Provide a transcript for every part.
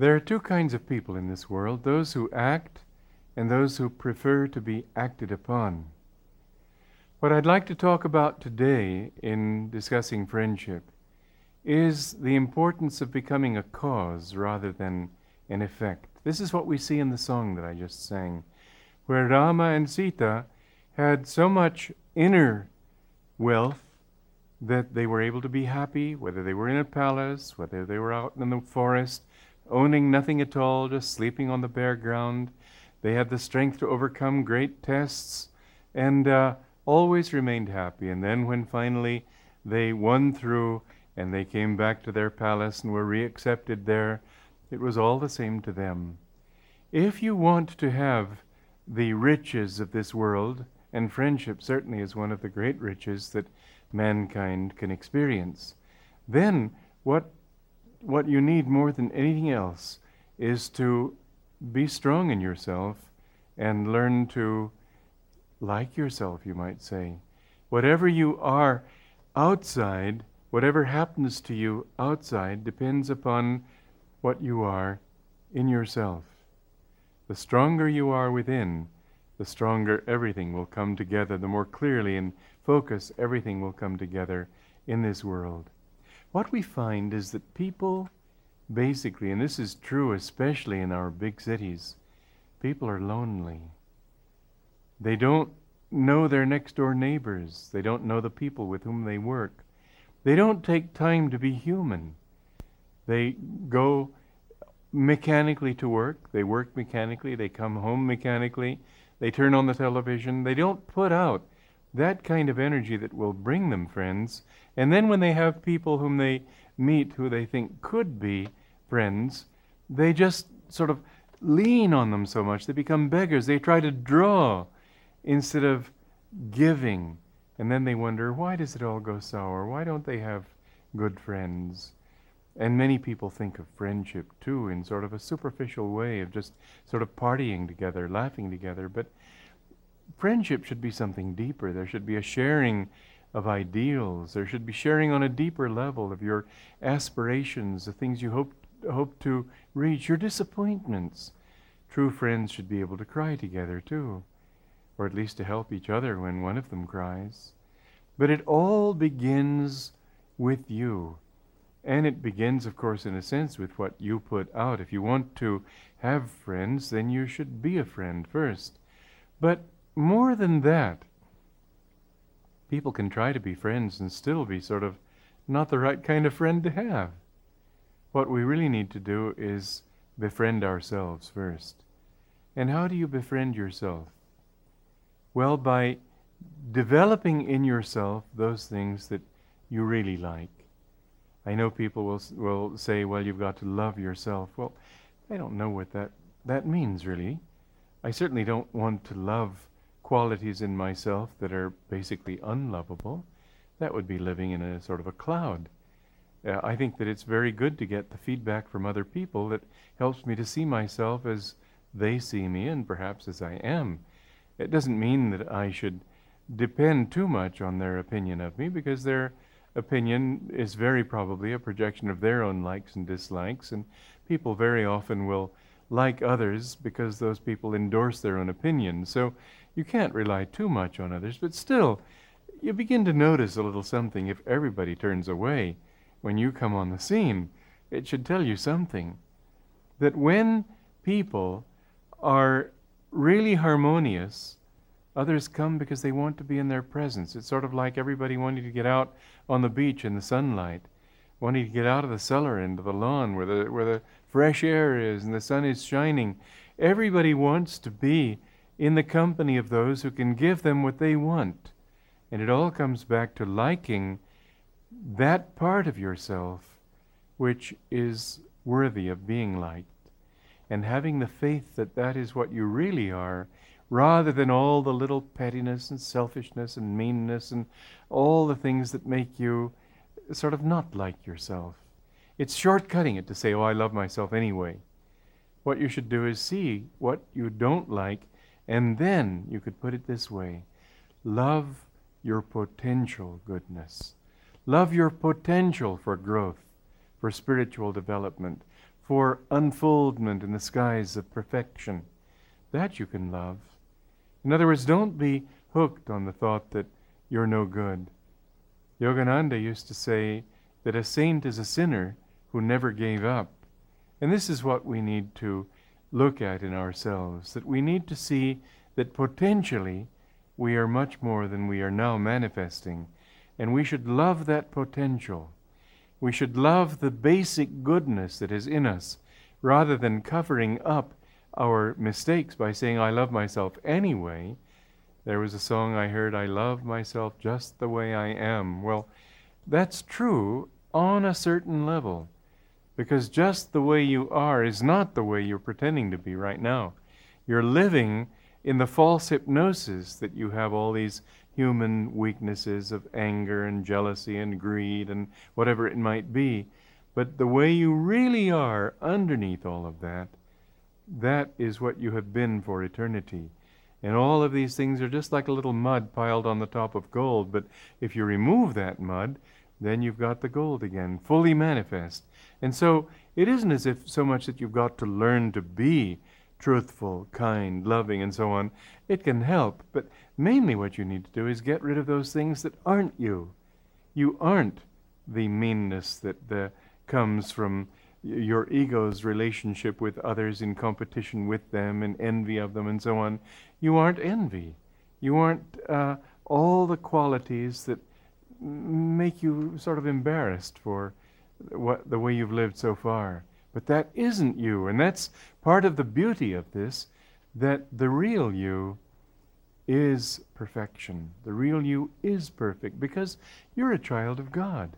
There are two kinds of people in this world those who act and those who prefer to be acted upon. What I'd like to talk about today in discussing friendship is the importance of becoming a cause rather than an effect. This is what we see in the song that I just sang, where Rama and Sita had so much inner wealth that they were able to be happy, whether they were in a palace, whether they were out in the forest, owning nothing at all, just sleeping on the bare ground. They had the strength to overcome great tests and uh, always remained happy. And then, when finally they won through and they came back to their palace and were reaccepted there, it was all the same to them. If you want to have the riches of this world, and friendship certainly is one of the great riches that mankind can experience, then what what you need more than anything else is to be strong in yourself and learn to like yourself, you might say. Whatever you are outside, whatever happens to you outside, depends upon what you are in yourself. The stronger you are within, the stronger everything will come together, the more clearly and focus everything will come together in this world. What we find is that people, basically, and this is true especially in our big cities, people are lonely. They don't know their next door neighbors, they don't know the people with whom they work. They don't take time to be human. They go mechanically to work, they work mechanically, they come home mechanically, they turn on the television. They don't put out that kind of energy that will bring them friends. And then when they have people whom they meet who they think could be friends, they just sort of lean on them so much. They become beggars. They try to draw instead of giving. And then they wonder, why does it all go sour? Why don't they have good friends? And many people think of friendship too in sort of a superficial way of just sort of partying together, laughing together. But friendship should be something deeper. There should be a sharing of ideals. There should be sharing on a deeper level of your aspirations, the things you hope hope to reach, your disappointments. True friends should be able to cry together too, or at least to help each other when one of them cries. But it all begins with you. And it begins, of course, in a sense, with what you put out. If you want to have friends, then you should be a friend first. But more than that, people can try to be friends and still be sort of not the right kind of friend to have. What we really need to do is befriend ourselves first. And how do you befriend yourself? Well, by developing in yourself those things that you really like. I know people will will say, "Well, you've got to love yourself." Well, I don't know what that that means really. I certainly don't want to love qualities in myself that are basically unlovable, that would be living in a sort of a cloud. Uh, I think that it's very good to get the feedback from other people that helps me to see myself as they see me and perhaps as I am. It doesn't mean that I should depend too much on their opinion of me because their opinion is very probably a projection of their own likes and dislikes, and people very often will like others because those people endorse their own opinion. So you can't rely too much on others, but still, you begin to notice a little something if everybody turns away when you come on the scene. It should tell you something. That when people are really harmonious, others come because they want to be in their presence. It's sort of like everybody wanting to get out on the beach in the sunlight, wanting to get out of the cellar into the lawn where the, where the fresh air is and the sun is shining. Everybody wants to be in the company of those who can give them what they want. And it all comes back to liking that part of yourself which is worthy of being liked and having the faith that that is what you really are rather than all the little pettiness and selfishness and meanness and all the things that make you sort of not like yourself. It's shortcutting it to say, oh, I love myself anyway. What you should do is see what you don't like and then you could put it this way love your potential goodness. Love your potential for growth, for spiritual development, for unfoldment in the skies of perfection. That you can love. In other words, don't be hooked on the thought that you're no good. Yogananda used to say that a saint is a sinner who never gave up. And this is what we need to look at in ourselves that we need to see that potentially we are much more than we are now manifesting. And we should love that potential. We should love the basic goodness that is in us rather than covering up our mistakes by saying, I love myself anyway. There was a song I heard, I love myself just the way I am. Well, that's true on a certain level. Because just the way you are is not the way you're pretending to be right now. You're living in the false hypnosis that you have all these human weaknesses of anger and jealousy and greed and whatever it might be. But the way you really are underneath all of that, that is what you have been for eternity. And all of these things are just like a little mud piled on the top of gold. But if you remove that mud, then you've got the gold again, fully manifest. And so it isn't as if so much that you've got to learn to be truthful, kind, loving, and so on. It can help, but mainly what you need to do is get rid of those things that aren't you. You aren't the meanness that comes from your ego's relationship with others in competition with them and envy of them and so on. You aren't envy. You aren't uh, all the qualities that make you sort of embarrassed for what, the way you've lived so far. But that isn't you. And that's part of the beauty of this that the real you is perfection. The real you is perfect because you're a child of God.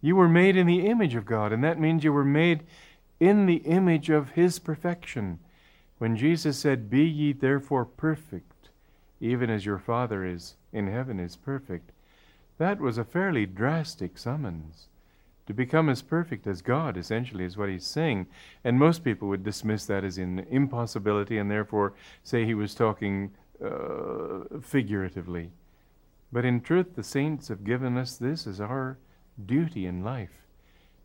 You were made in the image of God, and that means you were made in the image of His perfection. When Jesus said, Be ye therefore perfect, even as your Father is in heaven is perfect, that was a fairly drastic summons. To become as perfect as God, essentially, is what he's saying. And most people would dismiss that as an impossibility and therefore say he was talking uh, figuratively. But in truth, the saints have given us this as our duty in life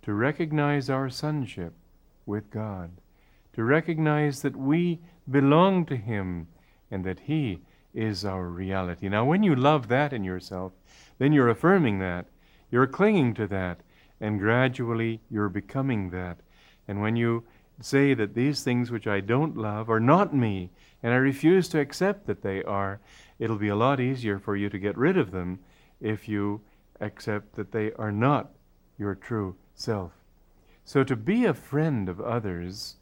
to recognize our sonship with God, to recognize that we belong to Him and that He is our reality. Now, when you love that in yourself, then you're affirming that, you're clinging to that, and gradually you're becoming that. And when you say that these things which I don't love are not me, and I refuse to accept that they are, it'll be a lot easier for you to get rid of them if you accept that they are not your true self. So to be a friend of others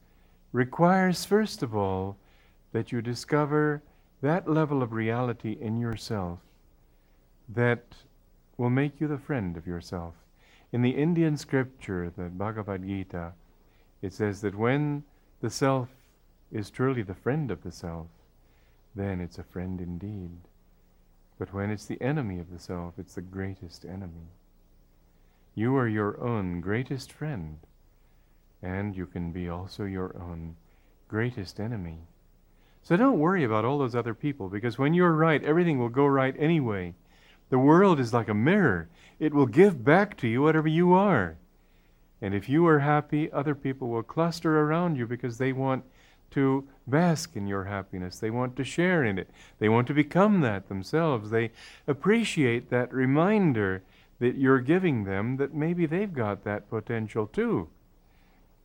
requires, first of all, that you discover that level of reality in yourself that will make you the friend of yourself. In the Indian scripture, the Bhagavad Gita, it says that when the self is truly the friend of the self, then it's a friend indeed. But when it's the enemy of the self, it's the greatest enemy. You are your own greatest friend, and you can be also your own greatest enemy. So don't worry about all those other people, because when you're right, everything will go right anyway. The world is like a mirror. It will give back to you whatever you are. And if you are happy, other people will cluster around you because they want to bask in your happiness. They want to share in it. They want to become that themselves. They appreciate that reminder that you're giving them that maybe they've got that potential too.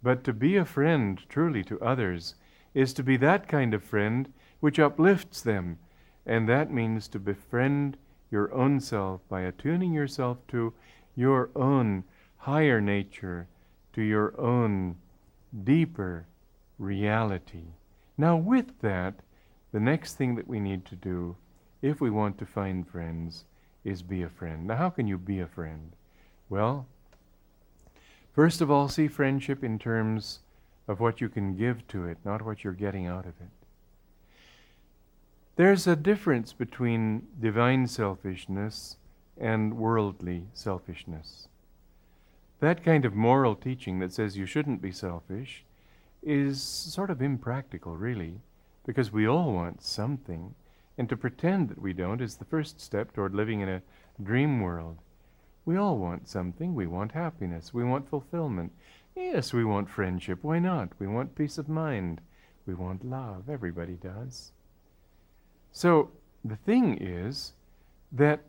But to be a friend truly to others is to be that kind of friend which uplifts them. And that means to befriend your own self by attuning yourself to your own higher nature, to your own deeper reality. Now, with that, the next thing that we need to do, if we want to find friends, is be a friend. Now, how can you be a friend? Well, first of all, see friendship in terms of what you can give to it, not what you're getting out of it. There's a difference between divine selfishness and worldly selfishness. That kind of moral teaching that says you shouldn't be selfish is sort of impractical, really, because we all want something, and to pretend that we don't is the first step toward living in a dream world. We all want something. We want happiness. We want fulfillment. Yes, we want friendship. Why not? We want peace of mind. We want love. Everybody does. So the thing is that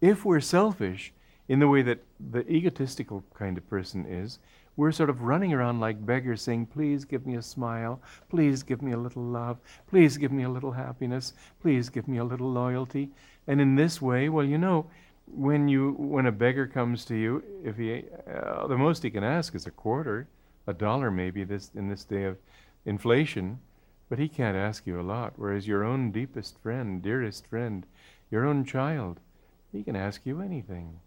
if we're selfish in the way that the egotistical kind of person is, we're sort of running around like beggars saying, Please give me a smile. Please give me a little love. Please give me a little happiness. Please give me a little loyalty. And in this way, well, you know, when you when a beggar comes to you, if he uh, the most he can ask is a quarter, a dollar maybe this in this day of inflation, but he can't ask you a lot. Whereas your own deepest friend, dearest friend, your own child, he can ask you anything,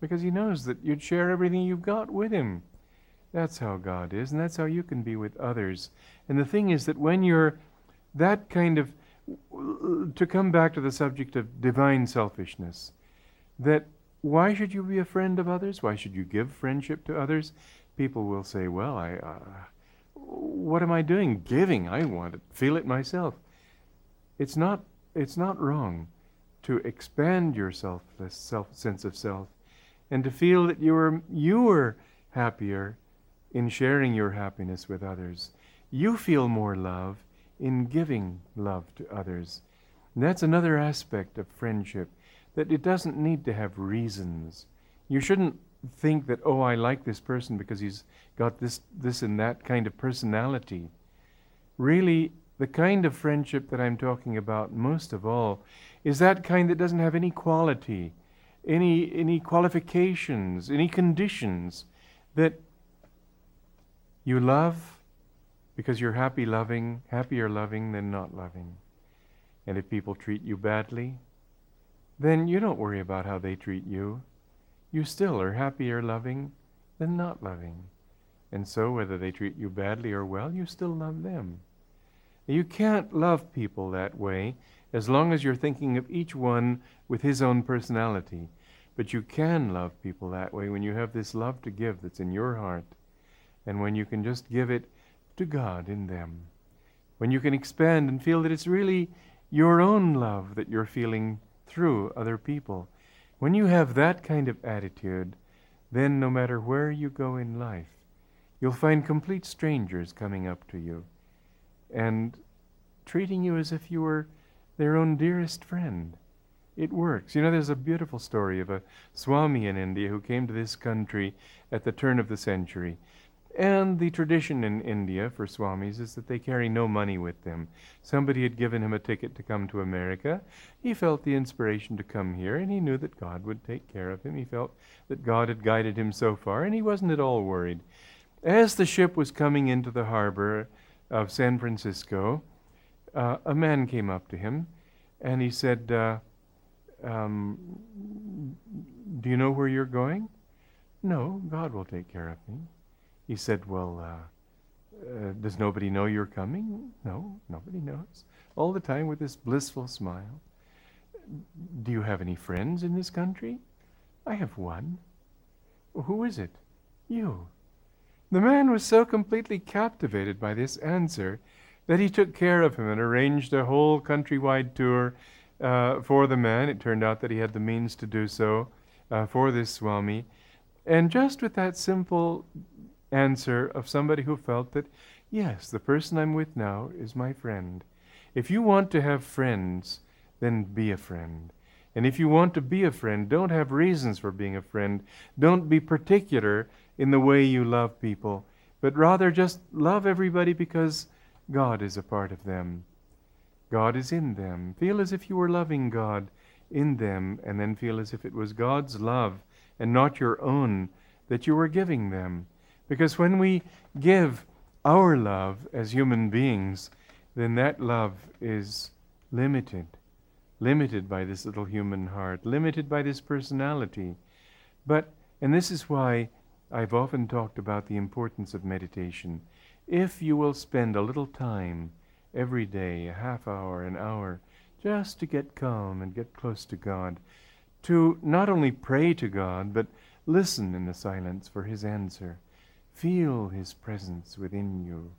because he knows that you'd share everything you've got with him. That's how God is, and that's how you can be with others. And the thing is that when you're that kind of to come back to the subject of divine selfishness, that why should you be a friend of others? Why should you give friendship to others? People will say, well, I, uh, what am I doing? Giving. I want to feel it myself. It's not, it's not wrong to expand your self, self sense of self and to feel that you are, you are happier in sharing your happiness with others. You feel more love in giving love to others. And that's another aspect of friendship that it doesn't need to have reasons. You shouldn't think that, oh, I like this person because he's got this, this and that kind of personality. Really, the kind of friendship that I'm talking about most of all is that kind that doesn't have any quality, any, any qualifications, any conditions, that you love because you're happy loving, happier loving than not loving. And if people treat you badly, then you don't worry about how they treat you. You still are happier loving than not loving. And so, whether they treat you badly or well, you still love them. You can't love people that way as long as you're thinking of each one with his own personality. But you can love people that way when you have this love to give that's in your heart, and when you can just give it to God in them. When you can expand and feel that it's really your own love that you're feeling through other people. When you have that kind of attitude, then no matter where you go in life, you'll find complete strangers coming up to you and treating you as if you were their own dearest friend. It works. You know, there's a beautiful story of a Swami in India who came to this country at the turn of the century. And the tradition in India for swamis is that they carry no money with them. Somebody had given him a ticket to come to America. He felt the inspiration to come here, and he knew that God would take care of him. He felt that God had guided him so far, and he wasn't at all worried. As the ship was coming into the harbor of San Francisco, uh, a man came up to him, and he said, uh, um, Do you know where you're going? No, God will take care of me. He said, Well, uh, uh, does nobody know you're coming? No, nobody knows. All the time with this blissful smile. Do you have any friends in this country? I have one. Who is it? You. The man was so completely captivated by this answer that he took care of him and arranged a whole countrywide tour uh, for the man. It turned out that he had the means to do so uh, for this Swami. And just with that simple answer of somebody who felt that, yes, the person I'm with now is my friend. If you want to have friends, then be a friend. And if you want to be a friend, don't have reasons for being a friend. Don't be particular in the way you love people, but rather just love everybody because God is a part of them. God is in them. Feel as if you were loving God in them, and then feel as if it was God's love and not your own that you were giving them. Because when we give our love as human beings, then that love is limited. Limited by this little human heart, limited by this personality. But, and this is why I've often talked about the importance of meditation. If you will spend a little time every day, a half hour, an hour, just to get calm and get close to God, to not only pray to God, but listen in the silence for His answer Feel His presence within you.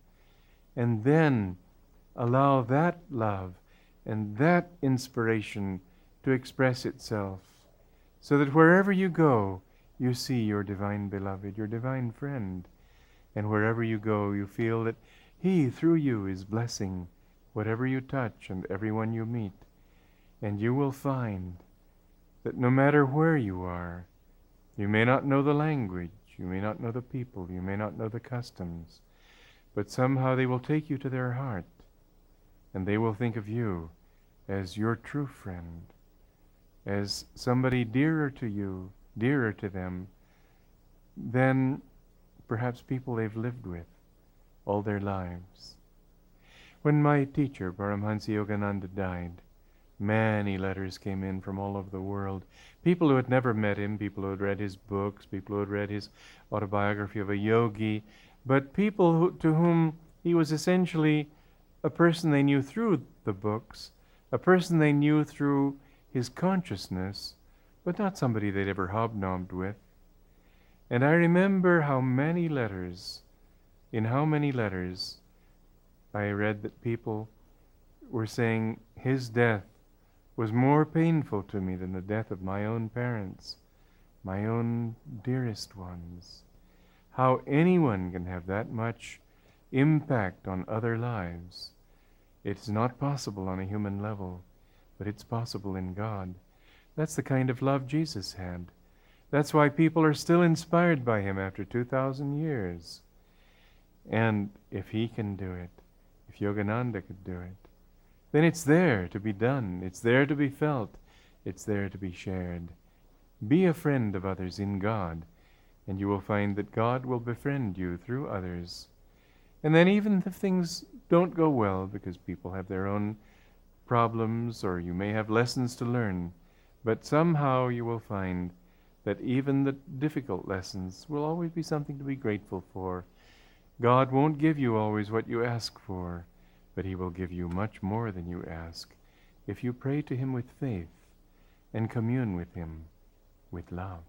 And then allow that love and that inspiration to express itself so that wherever you go, you see your divine beloved, your divine friend. And wherever you go, you feel that He, through you, is blessing whatever you touch and everyone you meet. And you will find that no matter where you are, you may not know the language, you may not know the people, you may not know the customs, but somehow they will take you to their heart, and they will think of you as your true friend, as somebody dearer to you, dearer to them, than perhaps people they've lived with all their lives. When my teacher, Paramhansa Yogananda, died, Many letters came in from all over the world. People who had never met him, people who had read his books, people who had read his autobiography of a yogi, but people who, to whom he was essentially a person they knew through the books, a person they knew through his consciousness, but not somebody they'd ever hobnobbed with. And I remember how many letters, in how many letters, I read that people were saying his death was more painful to me than the death of my own parents, my own dearest ones. How anyone can have that much impact on other lives. It's not possible on a human level, but it's possible in God. That's the kind of love Jesus had. That's why people are still inspired by him after 2,000 years. And if he can do it, if Yogananda could do it, then it's there to be done, it's there to be felt, it's there to be shared. Be a friend of others in God, and you will find that God will befriend you through others. And then, even if things don't go well, because people have their own problems, or you may have lessons to learn, but somehow you will find that even the difficult lessons will always be something to be grateful for. God won't give you always what you ask for but he will give you much more than you ask if you pray to him with faith and commune with him with love.